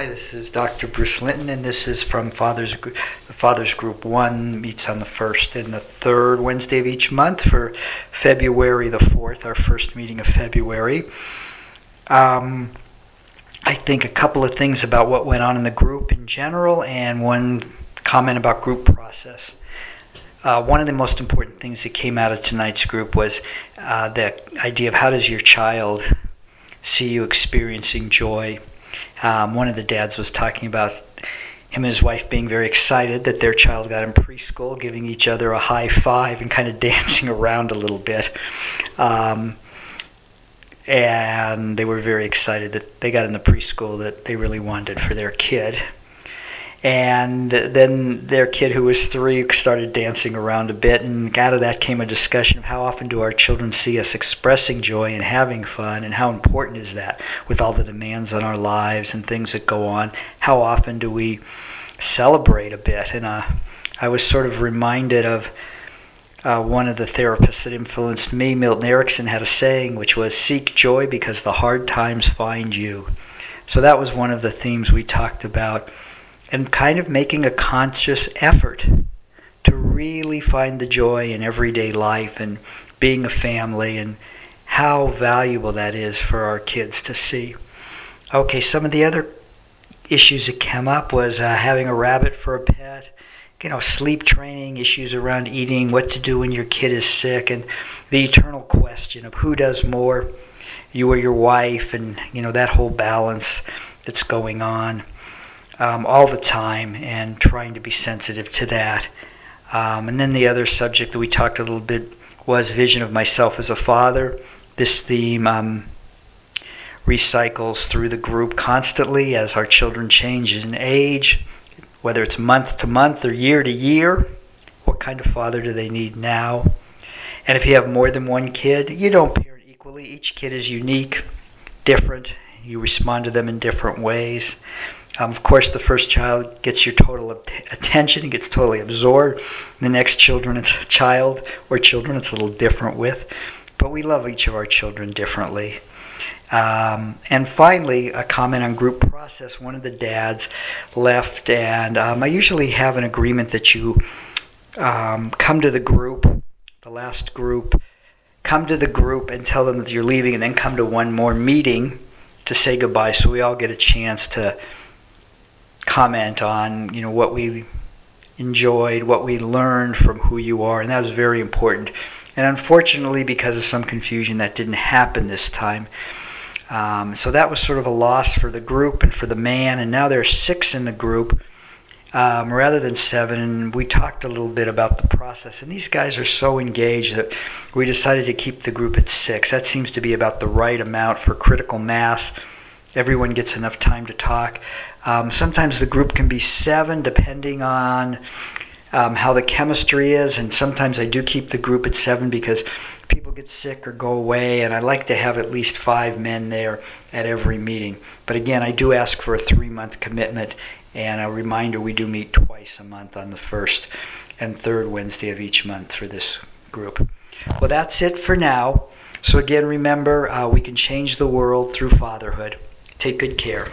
Hi, this is Dr. Bruce Linton, and this is from Fathers Fathers Group One. Meets on the first and the third Wednesday of each month for February the fourth, our first meeting of February. Um, I think a couple of things about what went on in the group in general, and one comment about group process. Uh, one of the most important things that came out of tonight's group was uh, the idea of how does your child see you experiencing joy. Um, one of the dads was talking about him and his wife being very excited that their child got in preschool, giving each other a high five and kind of dancing around a little bit. Um, and they were very excited that they got in the preschool that they really wanted for their kid. And then their kid, who was three, started dancing around a bit, and out of that came a discussion of how often do our children see us expressing joy and having fun, and how important is that with all the demands on our lives and things that go on? How often do we celebrate a bit? And uh, I was sort of reminded of uh, one of the therapists that influenced me, Milton Erickson, had a saying which was seek joy because the hard times find you. So that was one of the themes we talked about, and kind of making a conscious effort to really find the joy in everyday life and being a family and how valuable that is for our kids to see. Okay, some of the other issues that came up was uh, having a rabbit for a pet you know, sleep training, issues around eating, what to do when your kid is sick, and the eternal question of who does more, you or your wife, and, you know, that whole balance that's going on um, all the time and trying to be sensitive to that. Um, and then the other subject that we talked a little bit was vision of myself as a father. This theme um, recycles through the group constantly as our children change in age whether it's month to month or year to year. What kind of father do they need now? And if you have more than one kid, you don't parent equally. Each kid is unique, different. You respond to them in different ways. Um, of course, the first child gets your total attention, he gets totally absorbed. The next children, it's a child or children, it's a little different with. But we love each of our children differently. Um, and finally, a comment on group process. One of the dads left, and um, I usually have an agreement that you um, come to the group, the last group, come to the group and tell them that you're leaving, and then come to one more meeting to say goodbye, so we all get a chance to comment on you know what we enjoyed, what we learned from who you are, and that was very important. And unfortunately, because of some confusion, that didn't happen this time. Um, so that was sort of a loss for the group and for the man. And now there are six in the group um, rather than seven. And we talked a little bit about the process. And these guys are so engaged that we decided to keep the group at six. That seems to be about the right amount for critical mass. Everyone gets enough time to talk. Um, sometimes the group can be seven, depending on um, how the chemistry is. And sometimes I do keep the group at seven because people get sick or go away, and I like to have at least five men there at every meeting. But again, I do ask for a three month commitment, and a reminder we do meet twice a month on the first and third Wednesday of each month for this group. Well, that's it for now. So, again, remember, uh, we can change the world through fatherhood. Take good care.